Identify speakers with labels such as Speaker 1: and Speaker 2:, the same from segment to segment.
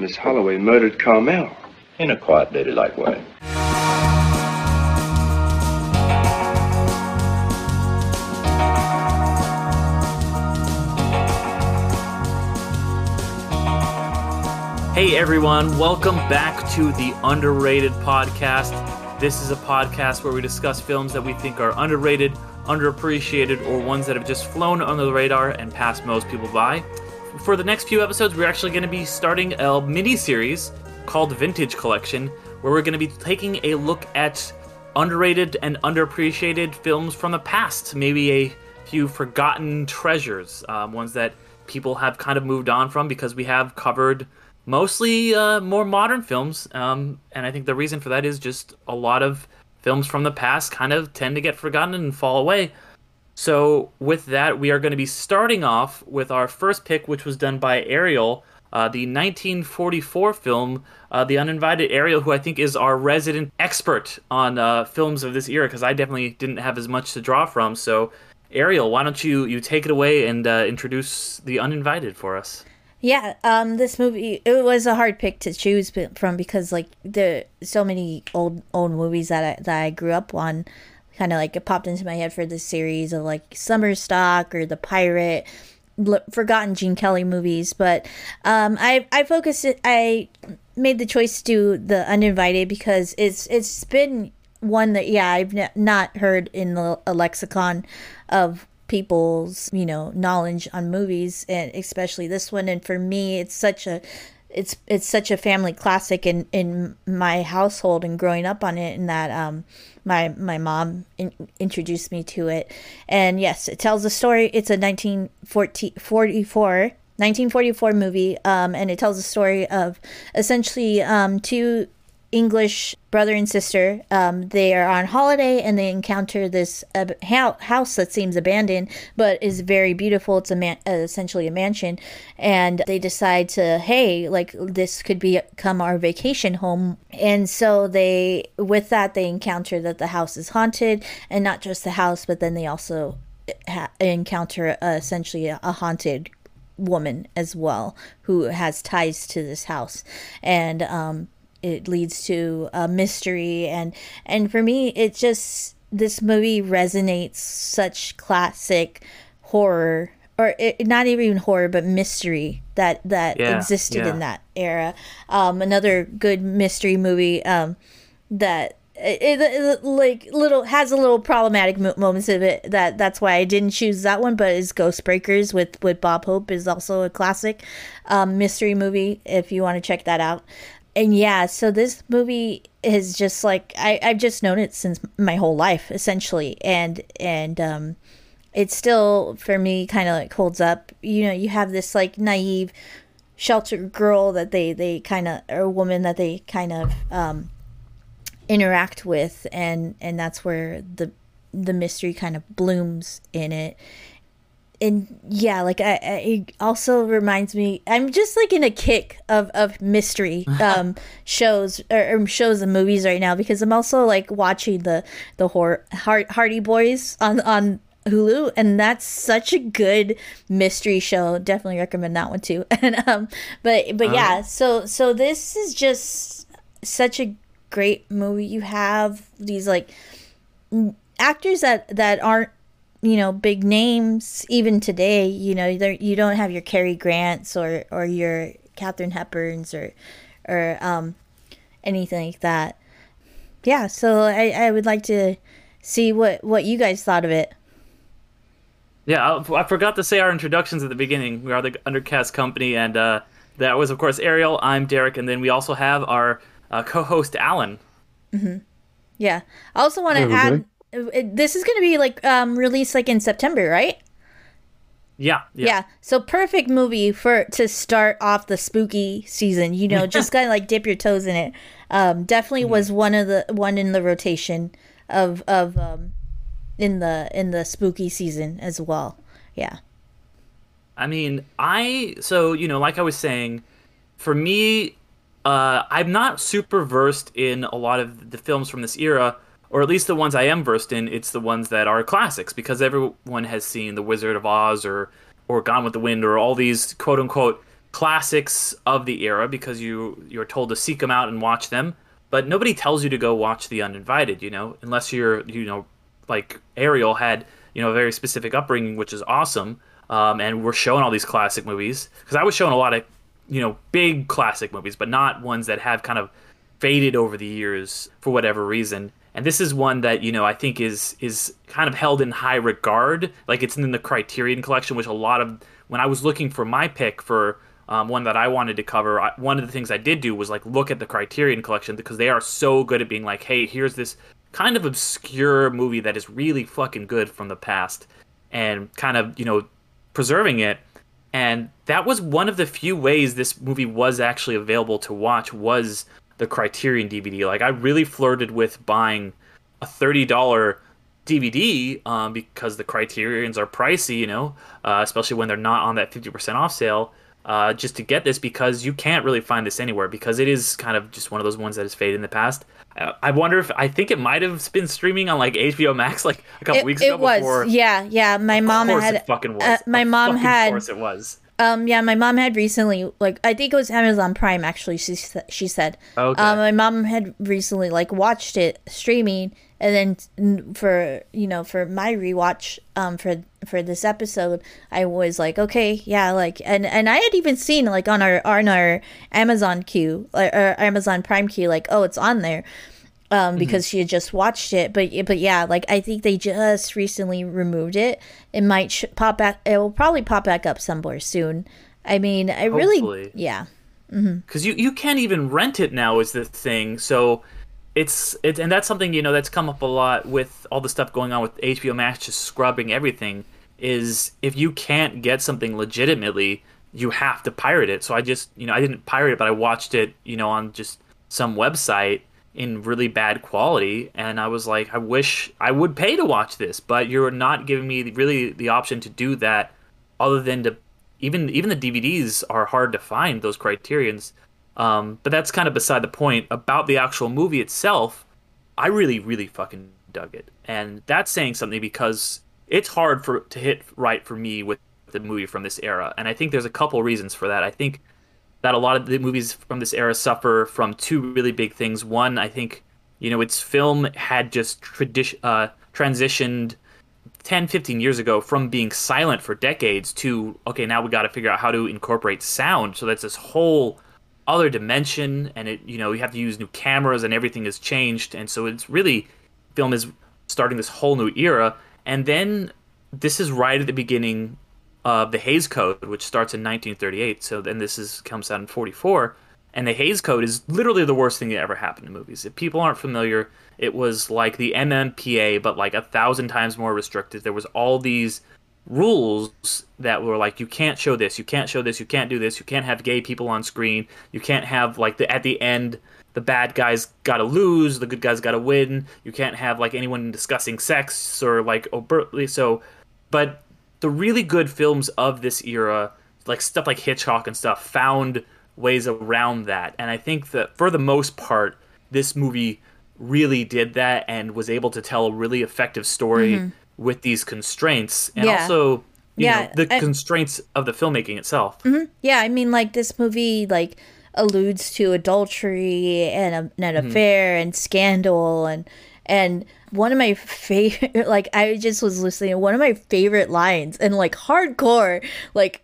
Speaker 1: Miss Holloway murdered Carmel.
Speaker 2: In a quiet, ladylike way.
Speaker 3: Hey everyone, welcome back to the Underrated Podcast. This is a podcast where we discuss films that we think are underrated, underappreciated, or ones that have just flown under the radar and passed most people by. For the next few episodes, we're actually going to be starting a mini series called Vintage Collection, where we're going to be taking a look at underrated and underappreciated films from the past. Maybe a few forgotten treasures, um, ones that people have kind of moved on from because we have covered mostly uh, more modern films. Um, and I think the reason for that is just a lot of films from the past kind of tend to get forgotten and fall away. So, with that, we are going to be starting off with our first pick, which was done by Ariel, uh, the 1944 film, uh, The Uninvited Ariel, who I think is our resident expert on uh, films of this era, because I definitely didn't have as much to draw from. So, Ariel, why don't you, you take it away and uh, introduce The Uninvited for us?
Speaker 4: Yeah, um, this movie it was a hard pick to choose from because like the so many old old movies that I, that I grew up on, kind of like it popped into my head for this series of like Summer Stock or The Pirate, forgotten Gene Kelly movies. But um, I I focused it. I made the choice to do the Uninvited because it's it's been one that yeah I've n- not heard in the lexicon of people's you know knowledge on movies and especially this one and for me it's such a it's it's such a family classic in in my household and growing up on it and that um my my mom in, introduced me to it. And yes it tells a story. It's a 1944 1944 movie um and it tells a story of essentially um two English brother and sister. Um, they are on holiday and they encounter this house that seems abandoned but is very beautiful. It's a man- uh, essentially a mansion, and they decide to, hey, like this could become our vacation home. And so they, with that, they encounter that the house is haunted, and not just the house, but then they also ha- encounter uh, essentially a, a haunted woman as well who has ties to this house and um it leads to a mystery. And and for me it just this movie resonates such classic horror or it, not even horror but mystery that that yeah, existed yeah. in that era. Um another good mystery movie um that it, it, like little has a little problematic moments of it that that's why I didn't choose that one but is Ghost Breakers with with Bob Hope is also a classic um, mystery movie if you want to check that out and yeah, so this movie is just like I, I've just known it since my whole life, essentially, and and um, it still for me kind of like holds up. You know, you have this like naive, sheltered girl that they they kind of or woman that they kind of um, interact with, and and that's where the the mystery kind of blooms in it and yeah, like I, I, it also reminds me. I'm just like in a kick of of mystery um, shows or, or, shows and movies right now because I'm also like watching the the horror Hardy Boys on on Hulu, and that's such a good mystery show. Definitely recommend that one too. And um, but but yeah, so so this is just such a great movie. You have these like actors that that aren't you know big names even today you know you don't have your Cary Grants or or your Katharine Hepburns or or um anything like that. Yeah so I, I would like to see what what you guys thought of it.
Speaker 3: Yeah I, I forgot to say our introductions at the beginning. We are the undercast company and uh that was of course Ariel. I'm Derek and then we also have our uh, co-host Alan.
Speaker 4: Mm-hmm. yeah. I also want to add this is going to be like um released like in September, right?
Speaker 3: Yeah,
Speaker 4: yeah, yeah. So perfect movie for to start off the spooky season. You know, just kind of like dip your toes in it. Um, definitely mm-hmm. was one of the one in the rotation of of um, in the in the spooky season as well. Yeah.
Speaker 3: I mean, I so you know, like I was saying, for me, uh, I'm not super versed in a lot of the films from this era or at least the ones I am versed in, it's the ones that are classics because everyone has seen The Wizard of Oz or or Gone with the Wind or all these quote unquote classics of the era because you you're told to seek them out and watch them, but nobody tells you to go watch The Uninvited, you know, unless you're you know like Ariel had you know a very specific upbringing, which is awesome. Um, and we're showing all these classic movies because I was showing a lot of you know big classic movies, but not ones that have kind of faded over the years for whatever reason. And this is one that you know I think is is kind of held in high regard. Like it's in the Criterion Collection, which a lot of when I was looking for my pick for um, one that I wanted to cover, I, one of the things I did do was like look at the Criterion Collection because they are so good at being like, hey, here's this kind of obscure movie that is really fucking good from the past, and kind of you know preserving it. And that was one of the few ways this movie was actually available to watch was the Criterion DVD. Like I really flirted with buying a thirty dollar DVD um, because the Criterions are pricey, you know, uh, especially when they're not on that fifty percent off sale. Uh, just to get this because you can't really find this anywhere because it is kind of just one of those ones that has faded in the past. Uh, I wonder if I think it might have been streaming on like HBO Max like a couple
Speaker 4: It,
Speaker 3: weeks
Speaker 4: it
Speaker 3: ago.
Speaker 4: was,
Speaker 3: before.
Speaker 4: yeah, yeah. My mom
Speaker 3: of course
Speaker 4: had,
Speaker 3: it fucking was.
Speaker 4: uh, my
Speaker 3: Of
Speaker 4: mom had,
Speaker 3: course it was.
Speaker 4: Um, yeah, my mom had recently, like, I think it was Amazon Prime. Actually, she she said,
Speaker 3: Okay.
Speaker 4: um, my mom had recently like watched it streaming, and then for you know for my rewatch, um, for for this episode, I was like, okay, yeah, like, and and I had even seen like on our on our Amazon queue, like, or Amazon Prime queue, like, oh, it's on there um, because she had just watched it. But but yeah, like I think they just recently removed it. It might sh- pop back. It will probably pop back up somewhere soon. I mean, I really, yeah,
Speaker 3: because you you can't even rent it now is the thing so it's it's and that's something you know that's come up a lot with all the stuff going on with HBO Max just scrubbing everything is if you can't get something legitimately you have to pirate it so I just you know I didn't pirate it but I watched it you know on just some website in really bad quality and I was like I wish I would pay to watch this but you're not giving me really the option to do that other than to even even the DVDs are hard to find those criterions. Um, but that's kind of beside the point. About the actual movie itself, I really, really fucking dug it, and that's saying something because it's hard for to hit right for me with the movie from this era, and I think there's a couple reasons for that. I think that a lot of the movies from this era suffer from two really big things. One, I think, you know, its film had just tradition uh, transitioned 10 15 years ago from being silent for decades to okay now we got to figure out how to incorporate sound. So that's this whole other dimension and it you know you have to use new cameras and everything has changed. And so it's really film is starting this whole new era. And then this is right at the beginning of the Hays Code which starts in 1938 so then this is comes out in 44 and the Hays Code is literally the worst thing that ever happened to movies if people aren't familiar it was like the MMPA, but like a thousand times more restrictive. There was all these rules that were like, you can't show this, you can't show this, you can't do this, you can't have gay people on screen, you can't have like the at the end the bad guys got to lose, the good guys got to win. You can't have like anyone discussing sex or like overtly so. But the really good films of this era, like stuff like Hitchcock and stuff, found ways around that. And I think that for the most part, this movie really did that and was able to tell a really effective story mm-hmm. with these constraints and
Speaker 4: Yeah.
Speaker 3: also you
Speaker 4: Yeah,
Speaker 3: know the
Speaker 4: I-
Speaker 3: constraints of the filmmaking itself. Mm-hmm.
Speaker 4: yeah. I mean, like this movie, like alludes to adultery and a, an mm-hmm. affair and scandal and and one of my favorite, like I just was listening. to One of my favorite lines and like hardcore, like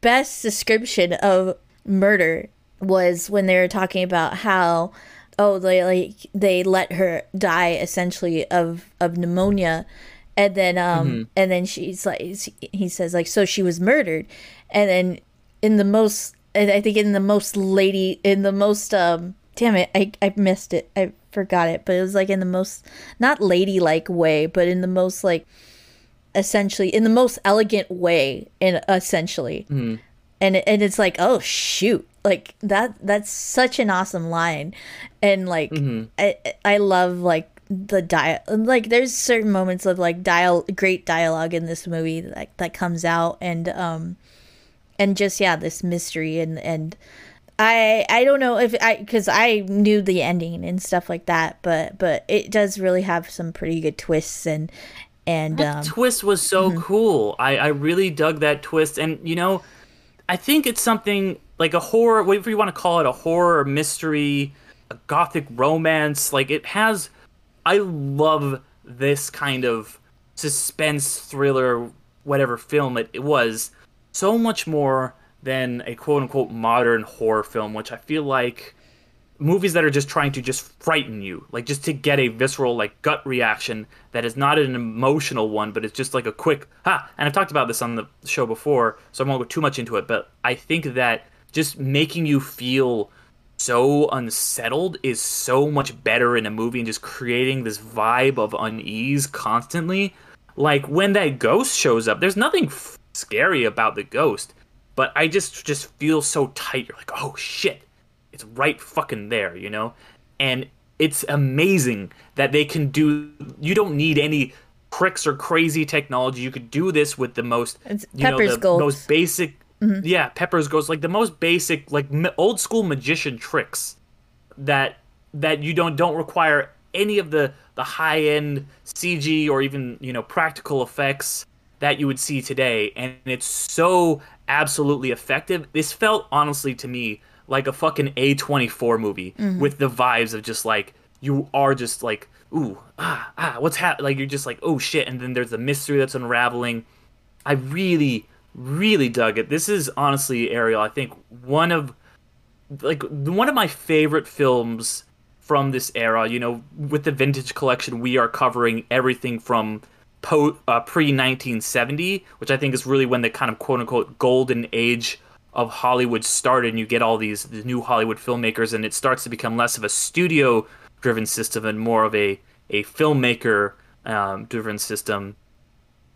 Speaker 4: best description of murder was when they were talking about how oh they like they let her die essentially of of pneumonia. And then um and then she's like he says like so she was murdered. And then in the most and i think in the most lady in the most um damn it i i missed it. I forgot it but it was like in the most not ladylike way but in the most like essentially in the most elegant way in essentially. And and it's like oh shoot. Like that that's such an awesome line. And like i i love like the dia like there's certain moments of like dial great dialogue in this movie that that comes out and um and just yeah this mystery and and i i don't know if i because i knew the ending and stuff like that but but it does really have some pretty good twists and and um
Speaker 3: twist was so cool. I, I really dug that twist, and you know, I think it's something like a horror, whatever you want to call it, a horror, mystery, a gothic romance. Like it has. I love this kind of suspense thriller, whatever film it, it was, so much more than a quote unquote modern horror film, which I feel like movies that are just trying to just frighten you, like just to get a visceral like gut reaction that is not an emotional one, but it's just like a quick ha. And I've talked about this on the show before, so I won't go too much into it. But I think that just making you feel so unsettled is so much better in a movie and just creating this vibe of unease constantly. Like when that ghost shows up, there's nothing f- scary about the ghost, but I just just feel so tight. You're like, oh shit, it's right fucking there, you know? And it's amazing that they can do you don't need any tricks or crazy technology. You could do this with the most
Speaker 4: It's
Speaker 3: you know,
Speaker 4: Pepper's
Speaker 3: the most basic mm-hmm. yeah, Pepper's Ghost like the most basic like old school magician tricks that that you don't don't require any of the the high end CG or even you know practical effects that you would see today, and it's so absolutely effective. This felt honestly to me like a fucking A24 movie with the vibes of just like you are just like ooh ah ah what's happening like you're just like oh shit, and then there's the mystery that's unraveling. I really really dug it. This is honestly Ariel. I think one of like one of my favorite films from this era. You know, with the vintage collection, we are covering everything from po- uh, pre 1970, which I think is really when the kind of quote unquote golden age of Hollywood started. And you get all these, new Hollywood filmmakers, and it starts to become less of a studio driven system and more of a a filmmaker um, driven system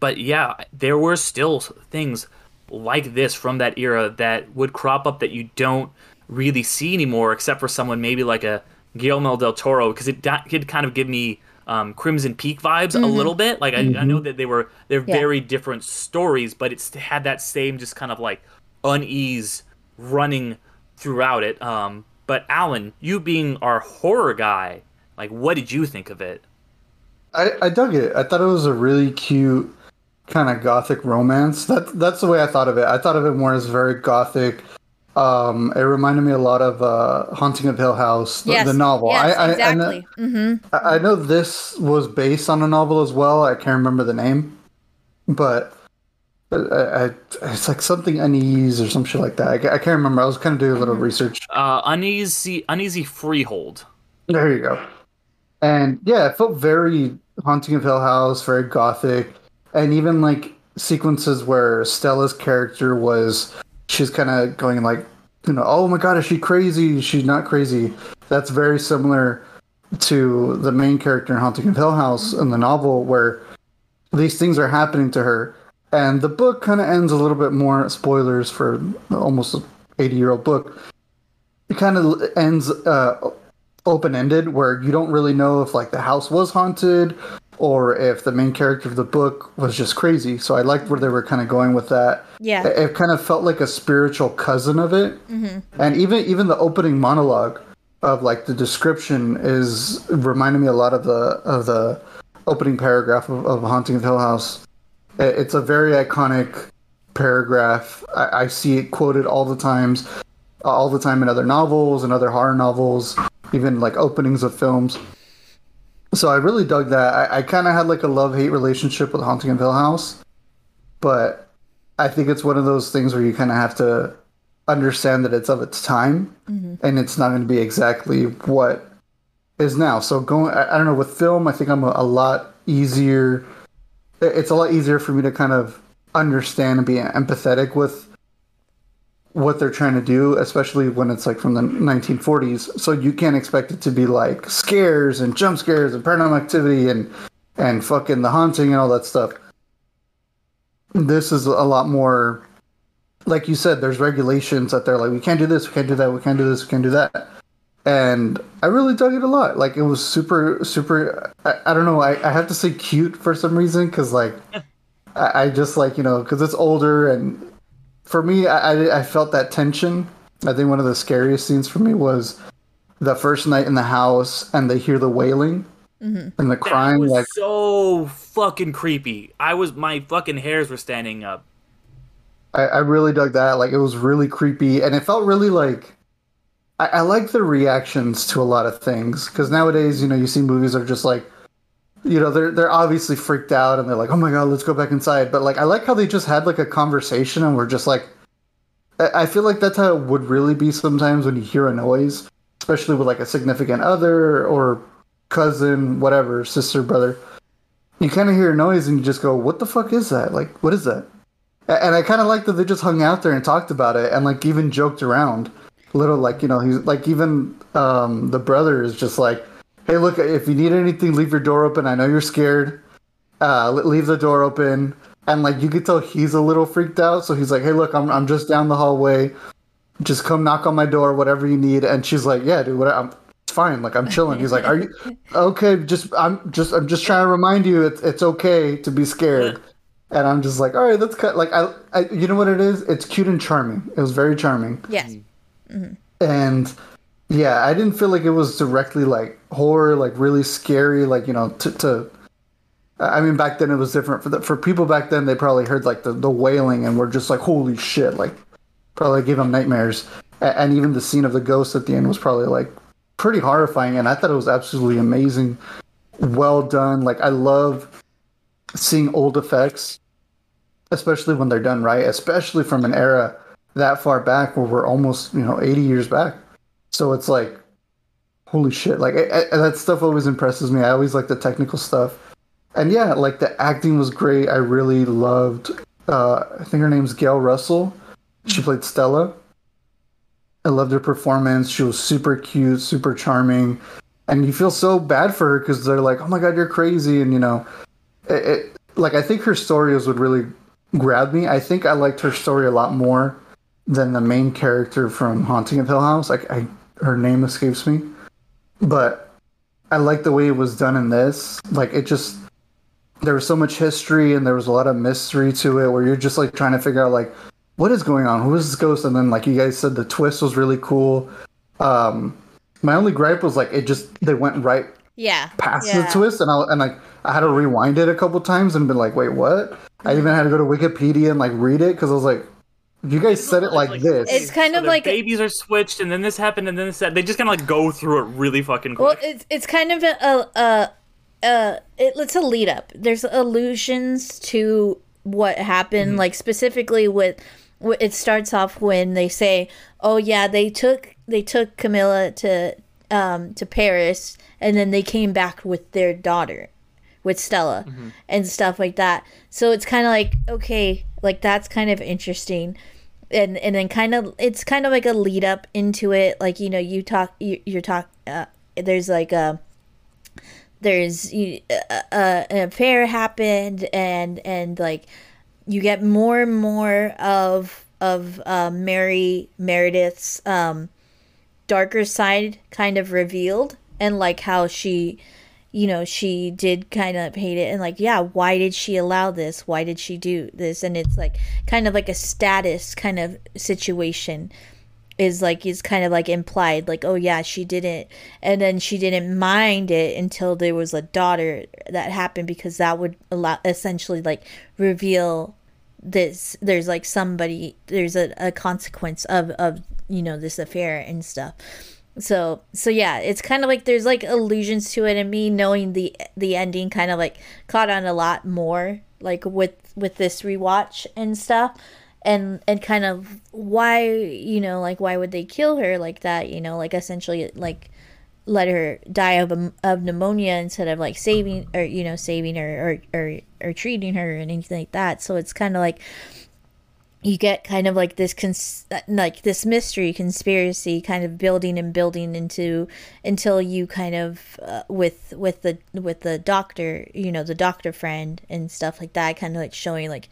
Speaker 3: but yeah, there were still things like this from that era that would crop up that you don't really see anymore, except for someone maybe like a Guillermo del Toro, because it did kind of give me um, Crimson Peak vibes a little bit. Like I, I know that they were they're
Speaker 4: Yeah.
Speaker 3: very different stories, but it's had that same just kind of like unease running throughout it. Um, but Alan, you being our horror guy, like what did you think of it?
Speaker 5: I, I dug it. I thought it was a really cute kind of gothic romance. That that's the way I thought of it. I thought of it more as very gothic. Um, it reminded me a lot of uh, Haunting of Hill House, the,
Speaker 4: yes,
Speaker 5: the novel.
Speaker 4: Yes,
Speaker 5: I, I,
Speaker 4: exactly.
Speaker 5: I, know,
Speaker 4: hmm
Speaker 5: I I know this was based on a novel as well. I can't remember the name, but I, I, it's like something unease or some shit like that. I, I can't remember. I was kind of doing a little research.
Speaker 3: Uh, uneasy, uneasy freehold.
Speaker 5: There you go. And yeah, it felt very Haunting of Hill House, very gothic, and even like sequences where Stella's character was, she's kind of going like, you know, oh my god, is she crazy? She's not crazy. That's very similar to the main character in Haunting of Hill House in the novel, where these things are happening to her, and the book kind of ends a little bit more spoilers for almost an eighty-year-old book. It kind of ends uh, open ended where you don't really know if like the house was haunted or if the main character of the book was just crazy. So I liked where they were kind of going with that.
Speaker 4: Yeah.
Speaker 5: It, it kind of felt like a spiritual cousin of it. Mm-hmm. And even even the opening monologue of like the description is reminded me a lot of the of the opening paragraph of, of Haunting of Hill House. It- It's a very iconic paragraph. I, I see it quoted all the times, all the time in other novels and other horror novels, even like openings of films. So I really dug that. I, I kind of had like a love hate relationship with Haunting of Hill House, but I think it's one of those things where you kind of have to understand that it's of its time mm-hmm. and it's not going to be exactly what is now. So going, I, I don't know, with film, I think I'm a, a lot easier. It's a lot easier for me to kind of understand and be empathetic with what they're trying to do, especially when it's like from the 1940s. So you can't expect it to be like scares and jump scares and paranormal activity and and fucking the haunting and all that stuff. This is a lot more like you said, there's regulations that they're like, we can't do this, we can't do that, we can't do this, we can't do that. And I really dug it a lot. Like it was super, super. I, I don't know. I, I have to say cute for some reason because like I, I just like you know because it's older and for me I, I I felt that tension. I think one of the scariest scenes for me was the first night in the house and they hear the wailing mm-hmm. and the
Speaker 3: That
Speaker 5: crying.
Speaker 3: was
Speaker 5: Like
Speaker 3: so fucking creepy. I was my fucking hairs were standing up.
Speaker 5: I, I really dug that. Like it was really creepy, and it felt really like. I, I like the reactions to a lot of things because nowadays, you know, you see movies are just like, you know, they're they're obviously freaked out and they're like, oh my god, let's go back inside. But like, I like how they just had like a conversation and we're just like, I feel like that's how it would really be sometimes when you hear a noise, especially with like a significant other or cousin, whatever, sister, brother. You kind of hear a noise and you just go, "What the fuck is that? Like, what is that?" And I kind of like that they just hung out there and talked about it and like even joked around. Little like you know he's like even um, the brother is just like, "Hey, look, if you need anything, leave your door open. I know you're scared. Uh, leave the door open." And like you could tell he's a little freaked out, so he's like, "Hey, look, I'm I'm just down the hallway. Just come knock on my door, whatever you need." And she's like, "Yeah, dude, what? I'm it's fine. Like I'm chilling." He's like, "Are you okay? Just I'm just I'm just trying to remind you it's it's okay to be scared." And I'm just like, "All right, that's cut." Like I, I you know what it is? It's cute and charming. It was very charming
Speaker 4: Yes. Mm-hmm.
Speaker 5: and yeah i didn't feel like it was directly like horror like really scary like you know to, to i mean back then it was different. For the, for people back then they probably heard like the, the wailing and were just like holy shit like probably gave them nightmares. And even the scene of the ghost at the end was probably like pretty horrifying and i thought it was absolutely amazing. Well done. Like i love seeing old effects especially when they're done right especially from an era that far back where we're almost you know 80 years back so it's like holy shit like I, I, that stuff always impresses me. I always like the technical stuff. And yeah like the acting was great. I really loved uh i think her name's gail russell. She played stella. I loved her performance. She was super cute super charming. And you feel so bad for her because they're like oh my god you're crazy. And you know it, it like i think her story is what really grab me. I think i liked her story a lot more than the main character from Haunting of Hill House. Like I, her name escapes me, but I like the way it was done in this. Like it just there was so much history and there was a lot of mystery to it, where you're just like trying to figure out like what is going on, who is this ghost, and then like you guys said, the twist was really cool. Um, my only gripe was like it just they went right
Speaker 4: Yeah.
Speaker 5: past
Speaker 4: yeah.
Speaker 5: the twist, and I and like I had to rewind it a couple times and been like, wait, what? I even had to go to Wikipedia and like read it because I was like, you guys said it like this.
Speaker 4: It's kind
Speaker 3: So
Speaker 4: of like
Speaker 3: babies are switched, and then this happened, and then this. They just kind of like go through it really fucking
Speaker 4: well, it's it's kind of a a, a, a it, it's a lead up. There's allusions to what happened, like specifically with. It starts off when they say, "Oh yeah, they took they took Camilla to um to Paris, and then they came back with their daughter." with Stella and stuff like that. So it's kind of like okay, like that's kind of interesting. And and then kind of it's kind of like a lead up into it. Like you know, you talk you, you're talk uh, there's like a there's uh, uh, an affair happened and and like you get more and more of of uh, Mary Meredith's um darker side kind of revealed and like how she you know she did kind of hate it and like yeah why did she allow this? Why did she do this? And it's like kind of like a status kind of situation is like is kind of like implied like oh yeah she didn't. And then she didn't mind it until there was a daughter that happened because that would allow essentially like reveal this there's like somebody there's a, a consequence of of you know this affair and stuff so so yeah it's kind of like there's like allusions to it and me knowing the the ending kind of like caught on a lot more like with with this rewatch and stuff. And and kind of why you know like why would they kill her like that you know? Like essentially like let her die of um, of pneumonia instead of like saving or you know saving her or or, or treating her and anything like that. So it's kind of like you get kind of like this cons- like this mystery conspiracy kind of building and building into until you kind of uh, with with the with the doctor you know the doctor friend and stuff like that kind of like showing like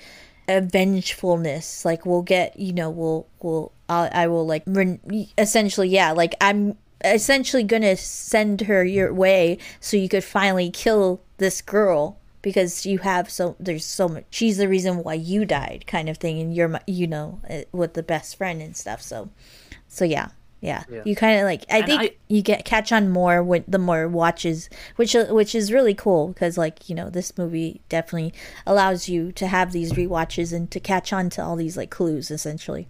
Speaker 4: a vengefulness like we'll get you know we'll we'll I'll, i will like re- essentially yeah like i'm essentially gonna send her your way so you could finally kill this girl because you have so there's so much she's the reason why you died kind of thing and you're my, you know uh, with the best friend and stuff so so yeah yeah.
Speaker 3: Yeah.
Speaker 4: You kind of like I
Speaker 3: And
Speaker 4: think
Speaker 3: I-
Speaker 4: you get catch on more with the more watches, which which is really cool because like you know this movie definitely allows you to have these rewatches and to catch on to all these like clues essentially.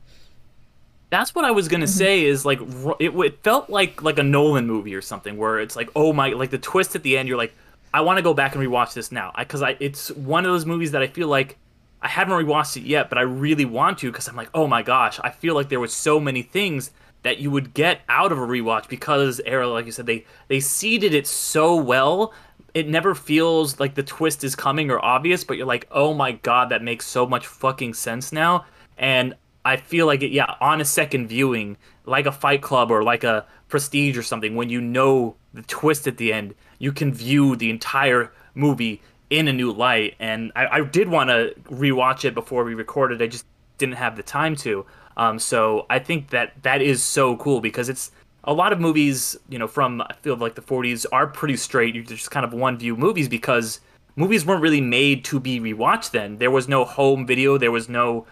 Speaker 3: That's what I was gonna say. Is like it, it felt like like a Nolan movie or something, where it's like, oh my, like the twist at the end. You're like, I want to go back and rewatch this now, because I, it's one of those movies that I feel like I haven't rewatched it yet, but I really want to, because I'm like, oh my gosh, I feel like there was so many things that you would get out of a rewatch because Ariel, like you said, they they seeded it so well. It never feels like the twist is coming or obvious, but you're like, oh my god, that makes so much fucking sense now. And I feel like it, yeah, on a second viewing, like a Fight Club or like a Prestige or something, when you know the twist at the end, you can view the entire movie in a new light. And I, I did want to rewatch it before we recorded. I just didn't have the time to. Um, so I think that that is so cool because it's a lot of movies, you know, from I feel like the 40s are pretty straight. You're just kind of one view movies because movies weren't really made to be rewatched then. There was no home video, there was no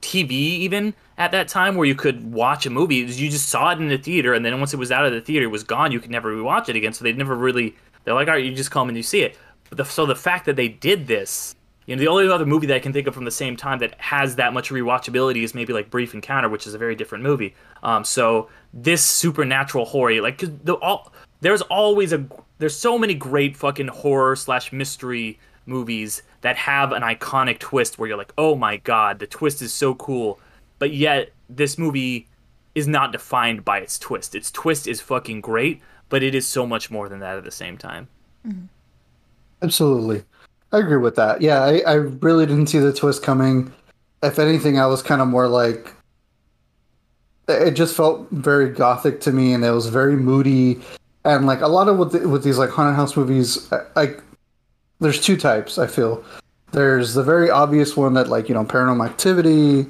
Speaker 3: TV even at that time where you could watch a movie. You just saw it in the theater, and then once it was out of the theater, it was gone. You could never rewatch it again. So they'd never really. They're like, all right, you just come and you see it. The, so the fact that they did this, you know, the only other movie that I can think of from the same time that has that much rewatchability is maybe like Brief Encounter, which is a very different movie. Um, so this supernatural horror, like the all there's always a there's so many great fucking horror slash mystery movies that have an iconic twist where you're like, oh my god, the twist is so cool, but yet this movie is not defined by its twist. Its twist is fucking great, but it is so much more than that at the same time. Mm-hmm.
Speaker 5: Absolutely. I agree with that. Yeah, I, I really didn't see the twist coming. If anything, I was kind of more like it just felt very gothic to me and it was very moody and like a lot of with the, with these like haunted house movies like there's two types i feel there's the very obvious one that like you know paranormal activity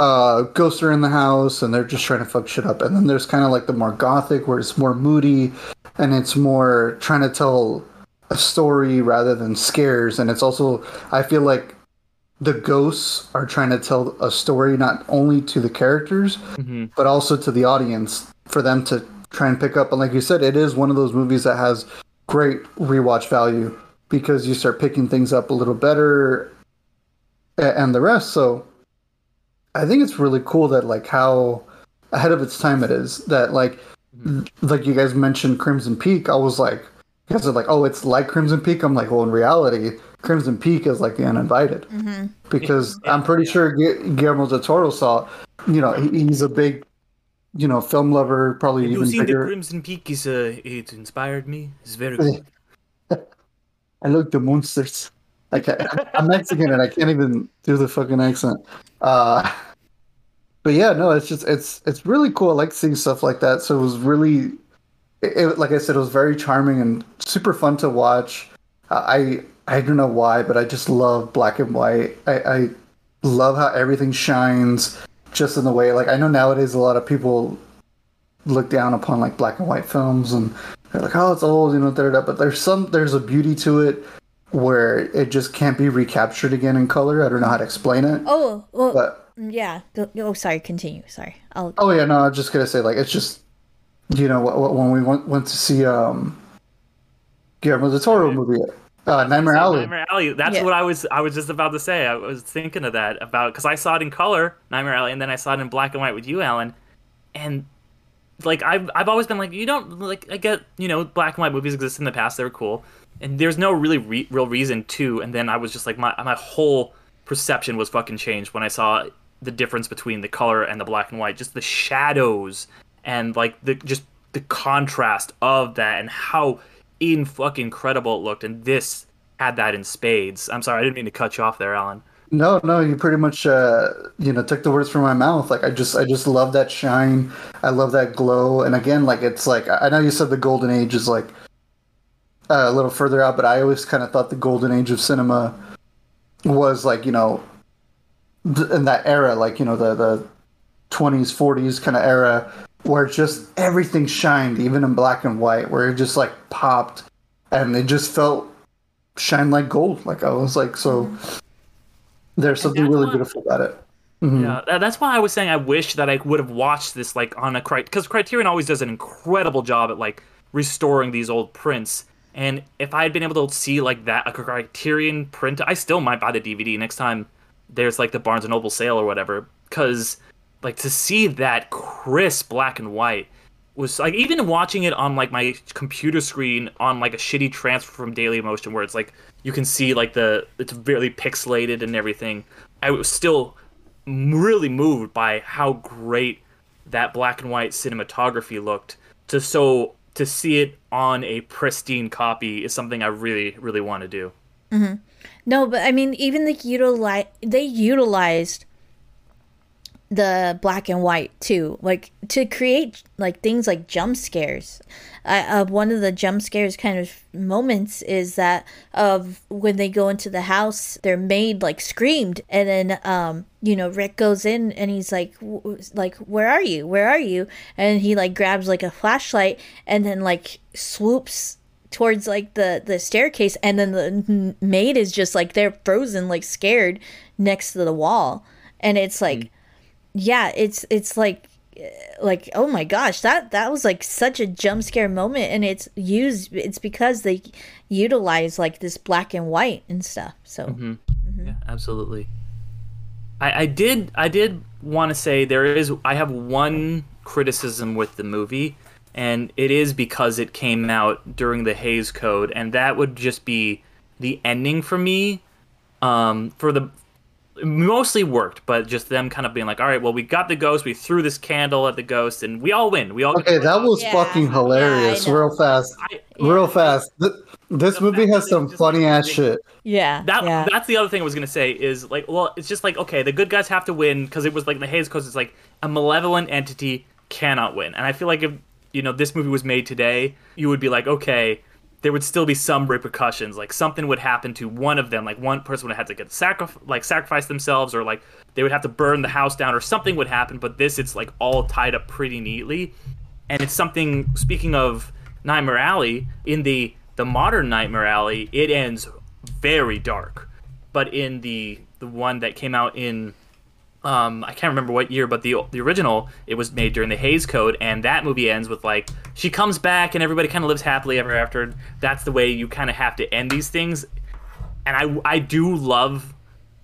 Speaker 5: uh ghosts are in the house and they're just trying to fuck shit up. And then there's kind of like the more gothic where it's more moody and it's more trying to tell a story rather than scares. And it's also i feel like the ghosts are trying to tell a story not only to the characters but also to the audience for them to try and pick up. And like you said it is one of those movies that has great rewatch value because you start picking things up a little better and the rest. So i think it's really cool that like how ahead of its time it is that like like you guys mentioned crimson peak i was like you guys are like oh it's like crimson peak i'm like well in reality crimson peak is like the uninvited because i'm pretty sure Gu- guillermo del toro saw you know he, he's a big you know film lover probably
Speaker 3: You
Speaker 5: even
Speaker 3: see the
Speaker 5: bigger
Speaker 3: Crimson Peak is uh, it inspired me. It's very good.
Speaker 5: I look the monsters. I, I'm Mexican and I can't even do the fucking accent. Uh, but yeah, no, it's just it's it's really cool. I like seeing stuff like that. So it was really, it, it- like I said, it was very charming and super fun to watch. Uh, I I don't know why, but I just love black and white. I, I love how everything shines just in the way. Like I know nowadays a lot of people look down upon like black and white films and they're like, oh, it's old, you know, da, da. but there's some there's a beauty to it where it just can't be recaptured again in color. I don't know how to explain it,
Speaker 4: Oh, well,
Speaker 5: but
Speaker 4: yeah. Go, oh, sorry. Continue. Sorry. I'll.
Speaker 5: oh yeah, no, I was just gonna say like it's just you know wh- wh- when we went went to see um Guillermo del Toro movie, uh, Nightmare Alley.
Speaker 3: Nightmare Alley. That's
Speaker 4: Yeah.
Speaker 3: what I was. I was just about to say. I was thinking of that about because I saw it in color, Nightmare Alley, and then I saw it in black and white with you, Alan. And like I've I've always been like you don't like I get you know black and white movies exist in the past. They were cool, and there's no really re- real reason to. And then I was just like my my whole perception was fucking changed when I saw the difference between the color and the black and white. Just the shadows and like the just the contrast of that and how in fucking incredible it looked. And this had that in spades. I'm sorry, I didn't mean to cut you off there, Alan.
Speaker 5: No, no, you pretty much uh, you know took the words from my mouth. Like I just I just love that shine. I love that glow. And again, like it's like I know you said the golden age is like uh, a little further out, but I always kind of thought the golden age of cinema was like you know th- in that era, like you know the the twenties, forties kind of era where just everything shined, even in black and white, where it just like popped, and it just felt shine like gold. Like I was like so. There's something really
Speaker 3: what-
Speaker 5: beautiful about it.
Speaker 3: Yeah, mm-hmm. that's why I was saying I wish that I would have watched this like on a because Criterion always does an incredible job at like restoring these old prints. And if I had been able to see like that a Criterion print, I still might buy the DVD next time there's like the Barnes and Noble sale or whatever. Because like to see that crisp black and white was like even watching it on like my computer screen on like a shitty transfer from Dailymotion where it's like you can see like the it's very pixelated and everything. I was still really moved by how great that black and white cinematography looked. To so to see it on a pristine copy is something I really really want to do. Mm-hmm.
Speaker 4: No, but I mean, even the utilize they utilized the black and white too, like to create like things like jump scares. I, uh, one of the jump scares kind of moments is that of when they go into the house, their maid like screamed, and then um you know Rick goes in and he's like like where are you? Where are you? And he like grabs like a flashlight and then like swoops towards like the the staircase and then the maid is just like they're frozen like scared next to the wall. And it's like yeah it's it's like like oh my gosh that that was like such a jump scare moment and it's used it's because they utilize like this black and white and stuff so
Speaker 3: Yeah, absolutely. I, I did I did want to say there is I have one criticism with the movie, and it is because it came out during the Hays Code, and that would just be the ending for me. Um, for the mostly worked, but just them kind of being like, all right, well, we got the ghost, we threw this candle at the ghost, and we all win. We all
Speaker 5: Okay, that was
Speaker 4: Yeah.
Speaker 5: fucking hilarious.
Speaker 4: Yeah,
Speaker 5: real fast,
Speaker 3: I-
Speaker 5: real fast. Th- This
Speaker 3: The
Speaker 5: movie has some funny ass shit.
Speaker 4: yeah
Speaker 3: That
Speaker 4: yeah
Speaker 3: that's the other thing I was gonna say is like, well, it's just like okay, the good guys have to win because it was like the Hayes Coast. It's like a malevolent entity cannot win, and I feel like if you know this movie was made today, you would be like, okay, there would still be some repercussions. Like something would happen to one of them. Like one person would have to get sacrif- like sacrifice themselves, or like they would have to burn the house down, or something would happen. But this, it's like all tied up pretty neatly, and it's something. Speaking of Nightmare Alley, in the the modern Nightmare Alley, it ends very dark. But in the the one that came out in um, I can't remember what year, but the the original it was made during the Hays Code, and that movie ends with like she comes back and everybody kind of lives happily ever after. That's the way you kind of have to end these things, and I I do love,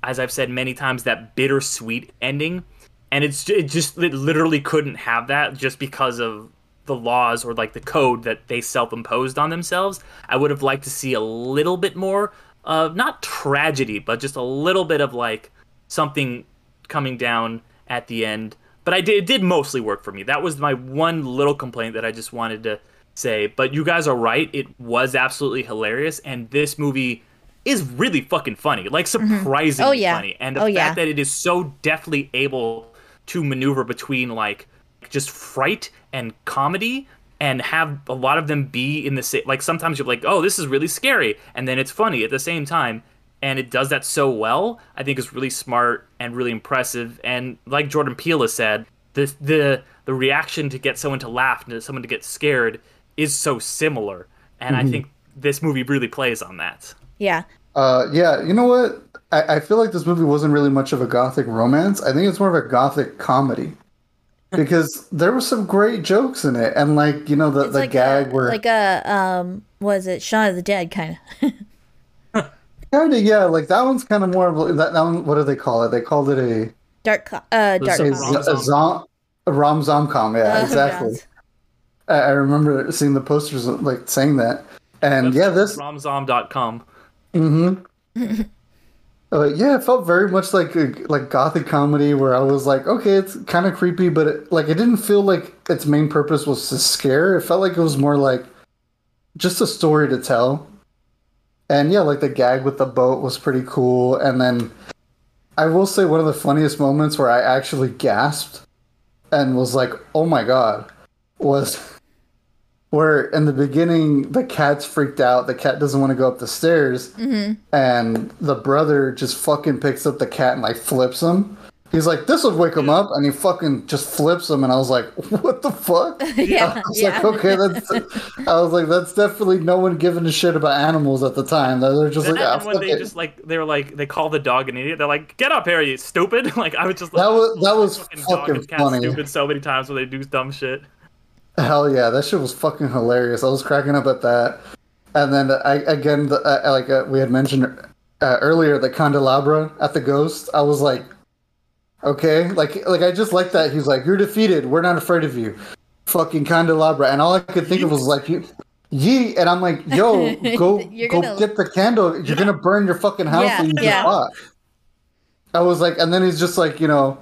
Speaker 3: as I've said many times, that bittersweet ending, and it's it just it literally couldn't have that just because of the laws or like the code that they self-imposed on themselves. I would have liked to see a little bit more of not tragedy, but just a little bit of like something coming down at the end. But I did it did mostly work for me. That was my one little complaint that I just wanted to say. But you guys are right. It was absolutely hilarious, and this movie is really fucking funny, like mm-hmm. surprisingly
Speaker 4: Oh, yeah.
Speaker 3: funny. And the
Speaker 4: Oh,
Speaker 3: fact
Speaker 4: yeah.
Speaker 3: that it is so deftly able to maneuver between like just fright and comedy and have a lot of them be in the same like sometimes you're like oh this is really scary and then it's funny at the same time and it does that so well i think is really smart and really impressive. And like jordan peele has said the the the reaction to get someone to laugh and to someone to get scared is so similar. And i think this movie really plays on that.
Speaker 4: Yeah.
Speaker 5: Uh, yeah, you know what? I, I feel like this movie wasn't really much of a gothic romance. I think it's more of a gothic comedy. Because there were some great jokes in it, and like you know the,
Speaker 4: It's
Speaker 5: the
Speaker 4: like
Speaker 5: gag
Speaker 4: a,
Speaker 5: where
Speaker 4: like a um was it? Shaun of the Dead kind of
Speaker 5: kind of yeah like that one's kind of more of that, that one what do they call it they called it a
Speaker 4: dark co- uh dark
Speaker 3: a
Speaker 5: a, a, zom- a rom zomcom yeah
Speaker 4: Uh,
Speaker 5: exactly
Speaker 4: yes.
Speaker 5: I, I remember seeing the posters like saying that and yeah this
Speaker 3: romzom.com Mm-hmm.
Speaker 5: Uh, yeah, it felt very much like a, like gothic comedy where I was like, okay, it's kind of creepy, but it, like it didn't feel like its main purpose was to scare. It felt like it was more like just a story to tell. And yeah, like the gag with the boat was pretty cool. And then I will say one of the funniest moments where I actually gasped and was like, oh my god, was where in the beginning the cat's freaked out. The cat doesn't want to go up the stairs, mm-hmm. and the brother just fucking picks up the cat and like flips him. He's like, this would wake him up, and he fucking just flips him, and I was like, what the fuck?
Speaker 4: Yeah,
Speaker 5: I was
Speaker 4: yeah.
Speaker 5: like, okay, that's. I was like, that's definitely no one giving a shit about animals at the time. They're just like, ah,
Speaker 3: when they
Speaker 5: it.
Speaker 3: just like they were like they call the dog an idiot. They're like, "Get up here, you stupid!" Like I was just
Speaker 5: That was- that was fucking
Speaker 3: and
Speaker 5: funny.
Speaker 3: stupid so many times when they do dumb shit.
Speaker 5: Hell yeah, that shit was fucking hilarious. I was cracking up at that. And then I again, the, uh, like uh, we had mentioned uh, earlier, the candelabra at the ghost. I was like, okay, like like I just like that. He's like, you're defeated. We're not afraid of you. Fucking candelabra. And all I could think of was like, you. Yee, and I'm like, yo, go go
Speaker 4: gonna-
Speaker 5: get the candle. You're gonna burn your fucking house
Speaker 4: Yeah,
Speaker 5: just
Speaker 4: yeah.
Speaker 5: I was like, and then he's just like, you know,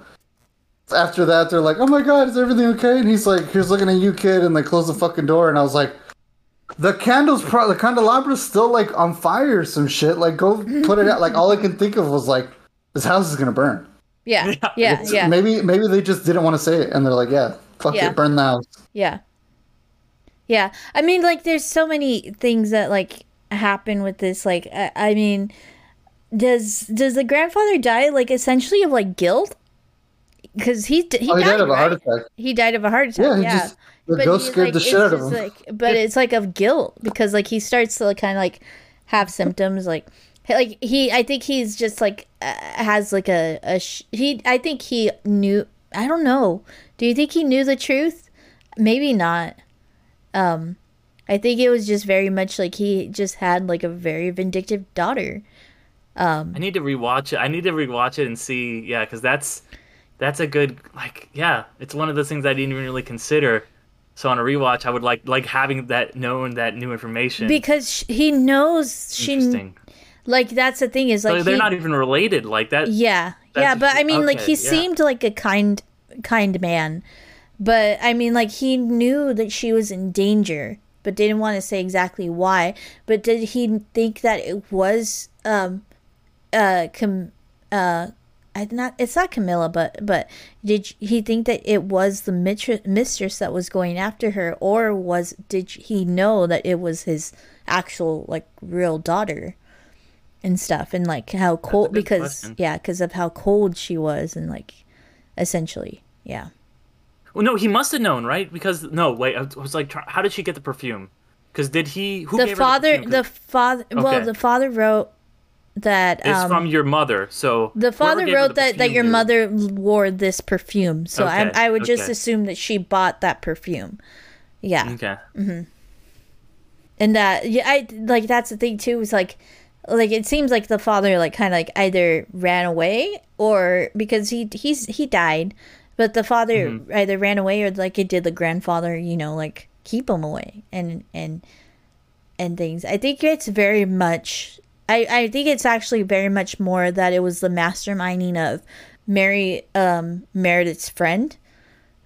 Speaker 5: after that, they're like, "Oh my god, is everything okay?" And he's like, "Here's looking at you, kid," and they close the fucking door. And I was like, "The candles, pro- the candelabra's still like on fire, or some shit. Like, go put it out." Like, all I can think of was like, "This house is gonna burn."
Speaker 4: Yeah, yeah, yeah,
Speaker 5: Maybe, maybe they just didn't want to say it, and they're like, "Yeah, fuck
Speaker 4: Yeah.
Speaker 5: it, burn the house."
Speaker 4: yeah, yeah. I mean, like, there's so many things that like happen with this. Like, I, I mean, does does the grandfather die like essentially of like guilt? Because he he,
Speaker 5: Oh, he
Speaker 4: died,
Speaker 5: died of a heart attack.
Speaker 4: He died of a heart attack.
Speaker 5: Yeah, he
Speaker 4: yeah.
Speaker 5: just the
Speaker 4: But
Speaker 5: ghost scared
Speaker 4: like,
Speaker 5: the shit out of him.
Speaker 4: Like, but it's like of guilt because like he starts to like, kind of like have symptoms like like he I think he's just like uh, has like a a sh- he I think he knew I don't know. Do you think he knew the truth? Maybe not. Um I think it was just very much like he just had like a very vindictive daughter.
Speaker 3: Um i need to rewatch it. I need to rewatch it and see. Yeah, because that's that's a good like. Yeah, it's one of those things I didn't even really consider. So on a rewatch, I would like like having that known that new information.
Speaker 4: Because he knows she
Speaker 3: Interesting.
Speaker 4: Like that's the thing is
Speaker 3: So
Speaker 4: like
Speaker 3: they're
Speaker 4: he,
Speaker 3: not even related. Like that.
Speaker 4: Yeah, yeah, but I mean, like he
Speaker 3: yeah.
Speaker 4: seemed like a kind, kind man, but I mean, like he knew that she was in danger, but didn't want to say exactly why. But did he think that it was um, uh, com, uh, I not it's not Camilla, but but did he think that it was the mitri- mistress that was going after her, or was did he know that it was his actual like real daughter? And stuff and like how cold because
Speaker 3: question.
Speaker 4: yeah because of how cold she was and like essentially yeah
Speaker 3: Well, no, he must have known, right? Because no, wait, I was like, how did she get the perfume? Because did he? Who
Speaker 4: the father
Speaker 3: her the,
Speaker 4: the father well the father wrote that
Speaker 3: It's
Speaker 4: um
Speaker 3: from your mother, so
Speaker 4: the father wrote
Speaker 3: the
Speaker 4: that that your mother wore this perfume so
Speaker 3: Okay,
Speaker 4: I, I would just
Speaker 3: okay.
Speaker 4: assume that she bought that perfume yeah
Speaker 3: Okay. Mhm.
Speaker 4: And that yeah i like that's the thing too is like like it seems like the father like kind of like either ran away or because he he's he died but the father
Speaker 3: Mm-hmm.
Speaker 4: either ran away or like it did the grandfather you know like keep him away and and and things i think it's very much i i think it's actually very much more that it was the masterminding of mary um meredith's friend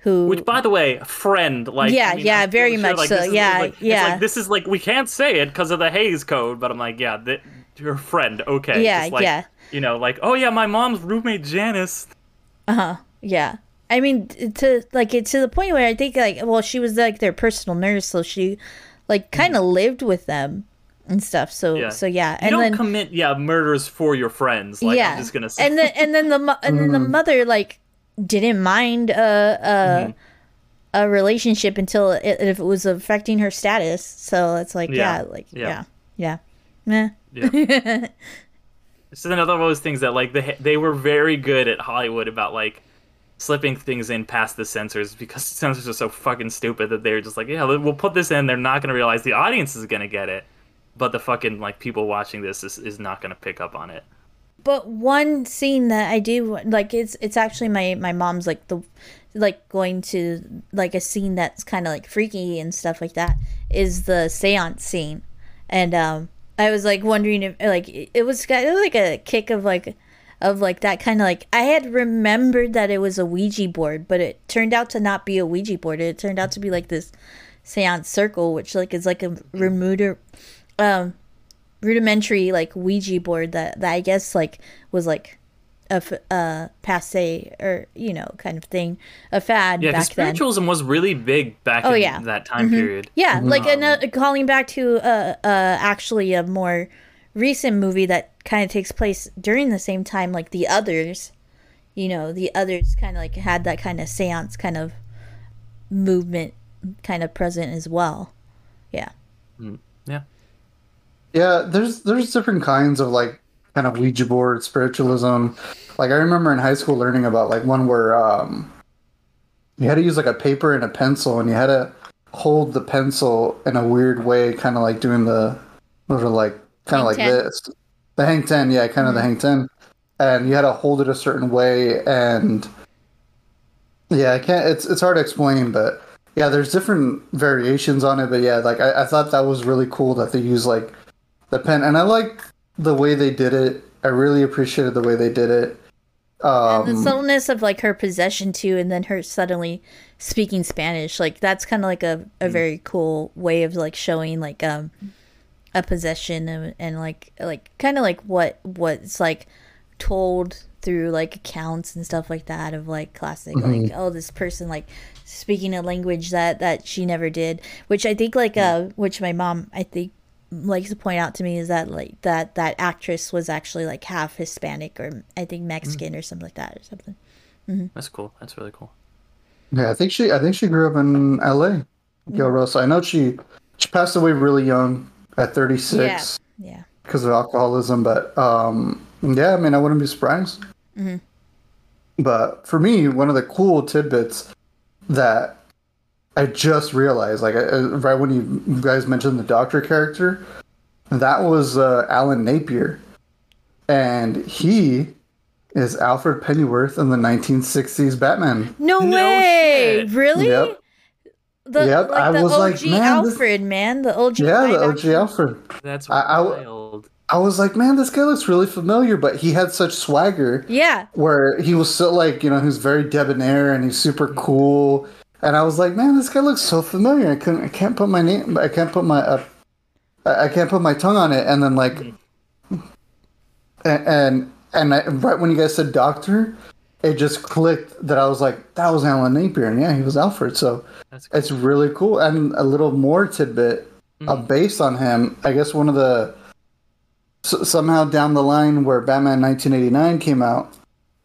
Speaker 4: who
Speaker 3: Which, by the way, friend, like
Speaker 4: Yeah,
Speaker 3: I mean,
Speaker 4: yeah,
Speaker 3: I'm
Speaker 4: very
Speaker 3: sure,
Speaker 4: much
Speaker 3: like,
Speaker 4: so, yeah,
Speaker 3: like, it's
Speaker 4: yeah.
Speaker 3: like this is like we can't say it because of the Hays Code, but I'm like, yeah, th- your friend, okay,
Speaker 4: Yeah,
Speaker 3: Just like,
Speaker 4: yeah.
Speaker 3: you know, like, oh yeah, my mom's roommate Janice. Uh huh.
Speaker 4: Yeah. I mean, to like it to the point where I think like well she was like their personal nurse, so she like kind of lived with them and stuff. So
Speaker 3: Mm-hmm. Yeah.
Speaker 4: so yeah,
Speaker 3: You
Speaker 4: and
Speaker 3: don't
Speaker 4: then
Speaker 3: commit, yeah, murders for your friends. Like,
Speaker 4: yeah,
Speaker 3: I'm just gonna say,
Speaker 4: and then and then the mo- and then the
Speaker 3: Mm-hmm.
Speaker 4: mother like didn't mind a a, a relationship until it, if it was affecting her status. So it's like yeah,
Speaker 3: Yeah.
Speaker 4: like
Speaker 3: Yeah.
Speaker 4: yeah, yeah, Meh.
Speaker 3: Yeah. it's another one of those things that like they they were very good at Hollywood about like slipping things in past the censors because the censors are so fucking stupid that they're just like, yeah, we'll put this in. They're not gonna realize the audience is gonna get it, but the fucking like people watching this is, is not gonna pick up on it.
Speaker 4: But one scene that I do like it's it's actually my my mom's like the like going to like a scene that's kind of like freaky and stuff like that is the séance scene. And um I was like wondering if like it was kind of like a kick of like of like that kind of like I had remembered that it was a Ouija board, but it turned out to not be a Ouija board. It turned out to be like this séance circle which like is like a um rudimentary like Ouija board that, that I guess like was like a f- uh passe or you know kind of thing a fad
Speaker 3: Yeah, because
Speaker 4: back then.
Speaker 3: spiritualism was really big back
Speaker 4: Oh,
Speaker 3: in
Speaker 4: yeah.
Speaker 3: that time period.
Speaker 4: Yeah, like
Speaker 3: Um,
Speaker 4: ano- calling back to uh uh actually a more recent movie that kind of takes place during the same time like The Others. you know the others kind of like had that kind of seance kind of movement kind of present as well yeah
Speaker 3: Yeah.
Speaker 5: Yeah, there's there's different kinds of like kind of Ouija board spiritualism. Like I remember in high school learning about like one where um you had to use like a paper and a pencil and you had to hold the pencil in a weird way, kind of like doing the sort of like kind of like
Speaker 4: ten.
Speaker 5: this. The hang ten, yeah, kind of the hang ten. And you had to hold it a certain way and yeah, I can't it's it's hard to explain, but yeah, there's different variations on it, but yeah, like I, I thought that was really cool that they use like the pen, and I like the way they did it. I really appreciated the way they did it. Um,
Speaker 4: the subtleness of like her possession too and then her suddenly speaking spanish like that's kind of like a, a very cool way of like showing like um a possession and, and like like kind of like what what's like told through like accounts and stuff like that of like classic like oh this person like speaking a language that that she never did which i think like uh which my mom i think likes to point out to me is that like that that actress was actually like half hispanic or i think mexican or something like that or something
Speaker 3: That's cool. That's really cool.
Speaker 5: yeah, I think she I think she grew up in L.A. Gail Russell. I know she she passed away really young at 36
Speaker 4: yeah
Speaker 5: because of alcoholism, but um, yeah, I mean, I wouldn't be surprised. Mm-hmm. But for me, one of the cool tidbits that I just realized, like I- I- right when you guys mentioned the doctor character, that was uh, Alan Napier, and he is Alfred Pennyworth in the 1960s Batman.
Speaker 4: no,
Speaker 3: No
Speaker 4: way
Speaker 3: shit.
Speaker 4: really
Speaker 5: Yep.
Speaker 4: the,
Speaker 5: Yep,
Speaker 4: like
Speaker 5: I
Speaker 4: the
Speaker 5: was
Speaker 4: OG
Speaker 5: like, man, this-
Speaker 4: Alfred, man, the OG.
Speaker 5: Yeah, the
Speaker 4: live
Speaker 5: OG
Speaker 4: action.
Speaker 5: Alfred.
Speaker 3: That's
Speaker 5: I- I-
Speaker 3: wild.
Speaker 5: I was like, man, this guy looks really familiar, but he had such swagger.
Speaker 4: Yeah,
Speaker 5: where he was so like you know he was very debonair and he's super cool and i was like man this guy looks so familiar. I couldn't i can't put my name i can't put my uh, I can't put my tongue on it. And then like and and, and I, right when you guys said doctor it just clicked that i was like that was alan napier. And yeah he was alfred. So
Speaker 3: That's cool.
Speaker 5: it's really cool. And a little more tidbit uh, based on him i guess one of the s- somehow down the line where batman 1989 came out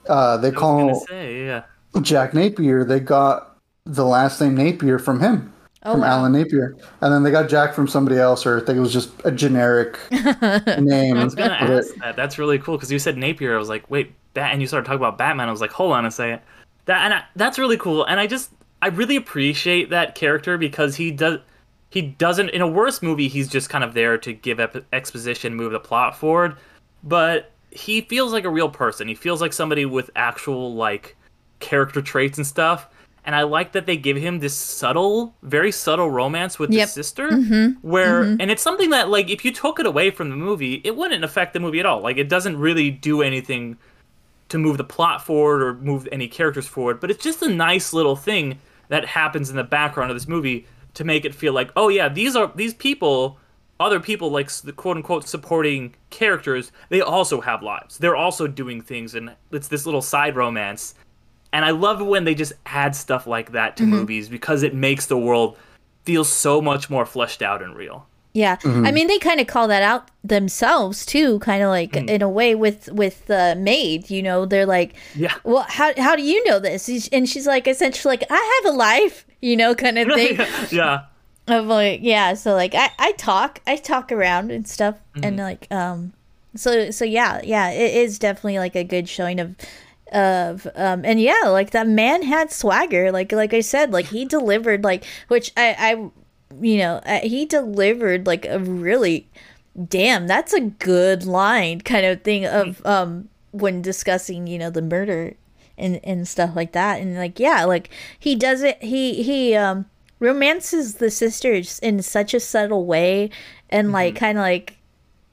Speaker 5: uh, they
Speaker 3: I was gonna
Speaker 5: call
Speaker 3: say, yeah.
Speaker 5: Jack Napier, they got the last name Napier from him,
Speaker 4: Oh,
Speaker 5: from
Speaker 4: wow.
Speaker 5: Alan Napier, and then they got Jack from somebody else, or I think it was just a generic name.
Speaker 3: I was gonna ask that. That's really cool because you said Napier. I was like, wait, Bat, and you started talking about Batman. I was like, hold on a second. That and I, that's really cool. And I just I really appreciate that character because he does he doesn't in a worse movie he's just kind of there to give ep- exposition, move the plot forward, but he feels like a real person. He feels like somebody with actual like character traits and stuff. And I like that they give him this subtle, very subtle romance with
Speaker 4: Yep.
Speaker 3: his sister, mm-hmm. where mm-hmm. and it's something that like if you took it away from the movie, it wouldn't affect the movie at all. Like it doesn't really do anything to move the plot forward or move any characters forward, but it's just a nice little thing that happens in the background of this movie to make it feel like, oh yeah, these are these people, other people like the quote unquote supporting characters, they also have lives. They're also doing things, and it's this little side romance. And I love when they just add stuff like that to mm-hmm. movies because it makes the world feel so much more fleshed out and real.
Speaker 4: Yeah, I mm-hmm. mean they kind of call that out themselves too, kind of like mm. in a way with with the maid. You know, they're like,
Speaker 3: Yeah.
Speaker 4: well, how how do you know this? And she's like, essentially, like, I have a life, you know, kind of thing.
Speaker 3: yeah.
Speaker 4: of like, yeah. So like, I I talk, I talk around and stuff, and mm-hmm. like, um, so so yeah, yeah, it is definitely like a good showing of of um and yeah like that man had swagger. Like like i said like he delivered like which i i you know he delivered like a really damn that's a good line kind of thing of um when discussing you know the murder and and stuff like that. And like yeah like he does it he he um romances the sisters in such a subtle way and like kind of like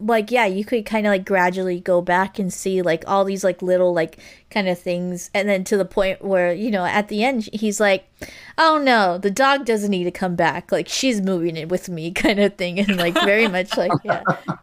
Speaker 4: like yeah you could kind of like gradually go back and see like all these like little like kind of things and then to the point where you know at the end he's like oh no the dog doesn't need to come back like she's moving it with me kind of thing and like very much like yeah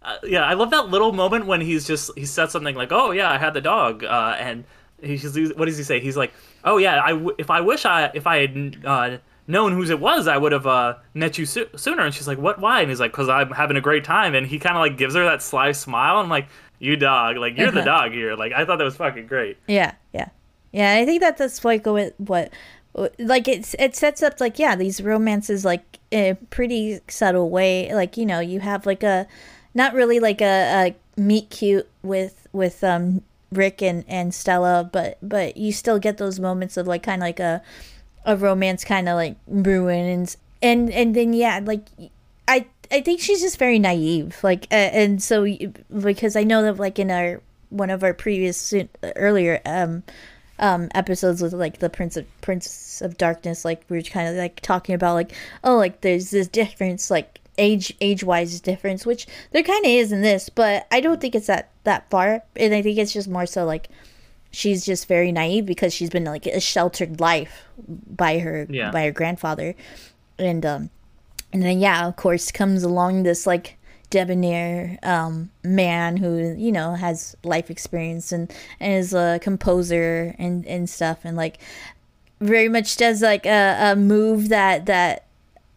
Speaker 3: Uh, yeah, I love that little moment when he's just he said something like, "Oh yeah, I had the dog," uh, and he's what does he say? He's like, "Oh yeah, I w- if I wish I if I had uh, known whose it was, I would have uh, met you so- sooner. And she's like, what? Why? And he's like, because I'm having a great time. And he kind of like gives her that sly smile. I'm like, you dog, like you're the dog here. Like I thought that was fucking great.
Speaker 4: Yeah, yeah, yeah. I think that that's like what what like it's it sets up like yeah these romances like in a pretty subtle way. Like you know you have like a not really like a, a meet cute with with um Rick and and Stella, but but you still get those moments of like kind of like a a romance kind of like ruins. And and then yeah like I I think she's just very naive like uh, and so because I know that like in our one of our previous earlier um um episodes with like the prince of prince of darkness like we were kind of like talking about like oh like there's this difference like age age wise difference which there kind of is in this but i don't think it's that that far. And i think it's just more so like she's just very naive because she's been like a sheltered life by her
Speaker 3: Yeah.
Speaker 4: by her grandfather and um and then yeah of course comes along this like debonair um man who you know has life experience and, and is a composer and and stuff and like very much does like a, a move that that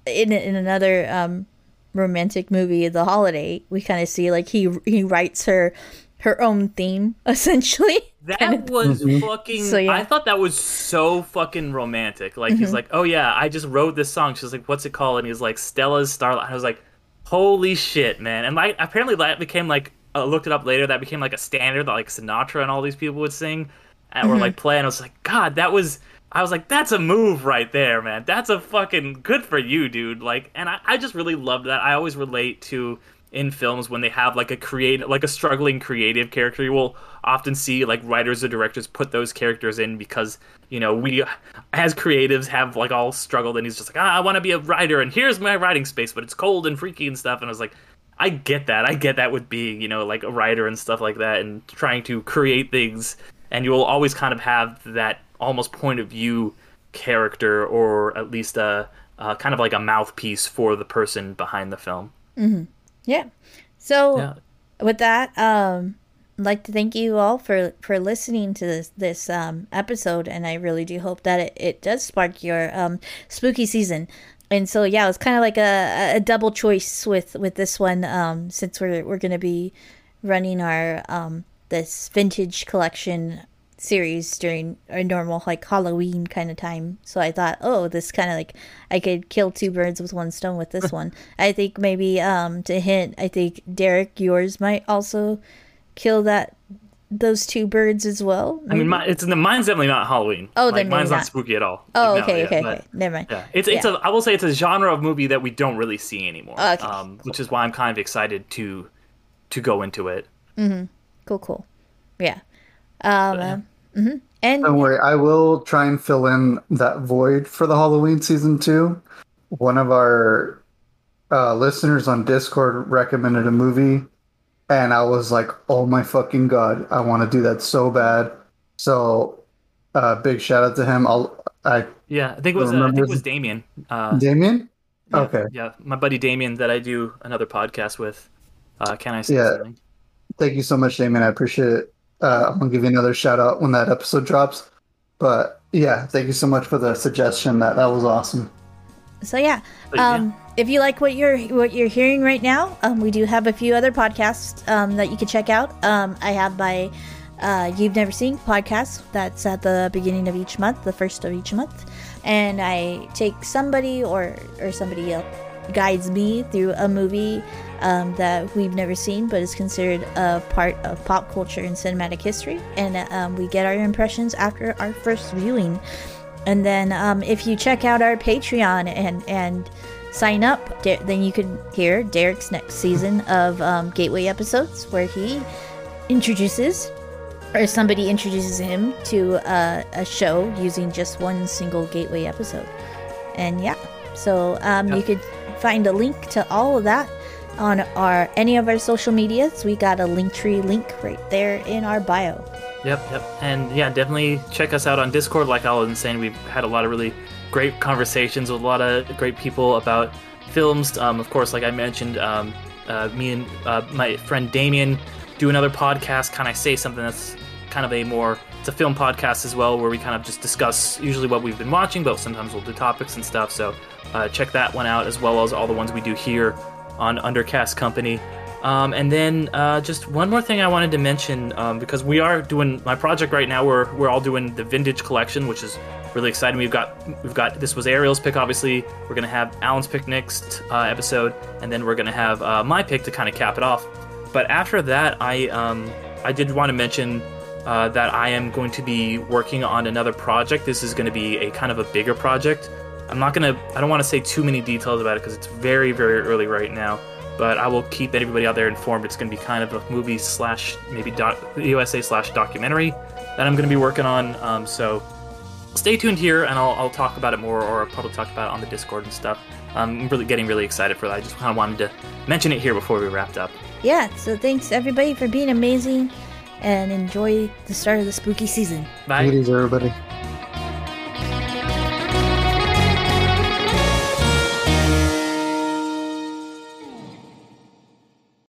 Speaker 4: in in another um romantic movie the holiday we kind of see like he he writes her her own theme essentially
Speaker 3: That was fucking.
Speaker 4: So, yeah.
Speaker 3: I thought that was so fucking romantic. Like
Speaker 4: Mm-hmm.
Speaker 3: he's like, "Oh yeah, I just wrote this song." She's like, "What's it called?" And he's like, "Stella's Starlight." I was like, "Holy shit, man!" And like, apparently that became like, I looked it up later. That became like a standard that like Sinatra and all these people would sing, and
Speaker 4: Mm-hmm.
Speaker 3: or like play. And I was like, God, that was. I was like, that's a move right there, man. That's a fucking good for you, dude. Like, and I, I just really loved that. I always relate to in films when they have like a creative like a struggling creative character you will often see like writers or directors put those characters in because you know we as creatives have like all struggled and he's just like ah, i want to be a writer and here's my writing space but it's cold and freaky and stuff. And i was like i get that. I get that with being you know like a writer and stuff like that and trying to create things. And you will always kind of have that almost point of view character or at least a, a kind of like a mouthpiece for the person behind the film
Speaker 4: Yeah. So
Speaker 3: Yeah.
Speaker 4: with that, um, I'd like to thank you all for for listening to this this um, episode, and I really do hope that it, it does spark your um, spooky season. And so yeah, it's kind of like a, a double choice with with this one, um, since we're we're gonna be running our um, this vintage collection series during a normal like Halloween kind of time. So I thought, oh, this kind of like I could kill two birds with one stone with this one. I think maybe um to hint, I think Derek, yours might also kill that those two birds as well.
Speaker 3: I mean, my, it's the mine's definitely not Halloween.
Speaker 4: Oh,
Speaker 3: like,
Speaker 4: then maybe
Speaker 3: mine's not.
Speaker 4: not.
Speaker 3: spooky at all.
Speaker 4: oh,
Speaker 3: Like, no,
Speaker 4: okay,
Speaker 3: yeah,
Speaker 4: okay,
Speaker 3: but-
Speaker 4: Never mind.
Speaker 3: Yeah, it's it's
Speaker 4: Yeah.
Speaker 3: a I will say it's a genre of movie that we don't really see anymore.
Speaker 4: Okay.
Speaker 3: Um, which is why I'm kind of excited to to go into it. Mm-hmm.
Speaker 4: Cool, cool. Yeah. Um. Hmm And
Speaker 5: Don't worry, I will try and fill in that void for the Halloween season two. One of our uh, listeners on Discord recommended a movie, and I was like, "Oh my fucking god, I want to do that so bad!" So, uh, big shout out to him. I'll, I
Speaker 3: Yeah, I think it was uh, I think
Speaker 5: Remember
Speaker 3: it was
Speaker 5: the-
Speaker 3: Damien. Uh,
Speaker 5: Damien.
Speaker 3: yeah,
Speaker 5: Okay,
Speaker 3: Yeah, my buddy Damien that I do another podcast with. Uh, can I say
Speaker 5: Yeah.
Speaker 3: something?
Speaker 5: thank you so much, Damien. I appreciate it. Uh, I'm gonna give you another shout out when that episode drops. But yeah, thank you so much for the suggestion. That that was awesome.
Speaker 4: So yeah,
Speaker 3: But, yeah.
Speaker 4: um, if you like what you're what you're hearing right now, um, we do have a few other podcasts um, that you can check out. Um, I have my uh, You've Never Seen podcast that's at the beginning of each month, the first of each month, and I take somebody or or somebody else guides me through a movie um, that we've never seen but is considered a part of pop culture and cinematic history. And um, we get our impressions after our first viewing. And then um, if you check out our Patreon and and sign up, then you can hear Derek's next season of um, Gateway episodes where he introduces or somebody introduces him to uh, a show using just one single Gateway episode. And yeah, so um, you could find a link to all of that on our any of our social medias. We got a Linktree link right there in our bio.
Speaker 3: Yep, yep. And yeah, definitely check us out on Discord. Like I was saying, we've had a lot of really great conversations with a lot of great people about films. Um, of course, like I mentioned, um, uh, me and uh, my friend Damien do another podcast. Kind of say something that's kind of a more it's a film podcast as well, where we kind of just discuss usually what we've been watching, but sometimes we'll do topics and stuff. So uh, check that one out as well as all the ones we do here on Undercast Company. Um, and then uh, just one more thing I wanted to mention um, because we are doing my project right now. We're we're all doing the vintage collection, which is really exciting. We've got we've got this was Ariel's pick. Obviously, we're gonna have Alan's pick next uh, episode, and then we're gonna have uh, my pick to kind of cap it off. But after that, I um, I did want to mention uh, that I am going to be working on another project. This is going to be a kind of a bigger project. I'm not gonna I don't want to say too many details about it because it's very very early right now but I will keep everybody out there informed. It's going to be kind of a movie slash maybe doc, USA slash documentary that I'm going to be working on. Um, so stay tuned here, and I'll, I'll, talk about it more, or I'll probably talk about it on the Discord and stuff. I'm really getting really excited for that. I just kind of wanted to mention it here before we wrapped up.
Speaker 4: Yeah. So thanks everybody for being amazing, and enjoy the start of the spooky season.
Speaker 3: Bye.
Speaker 5: Ladies, everybody.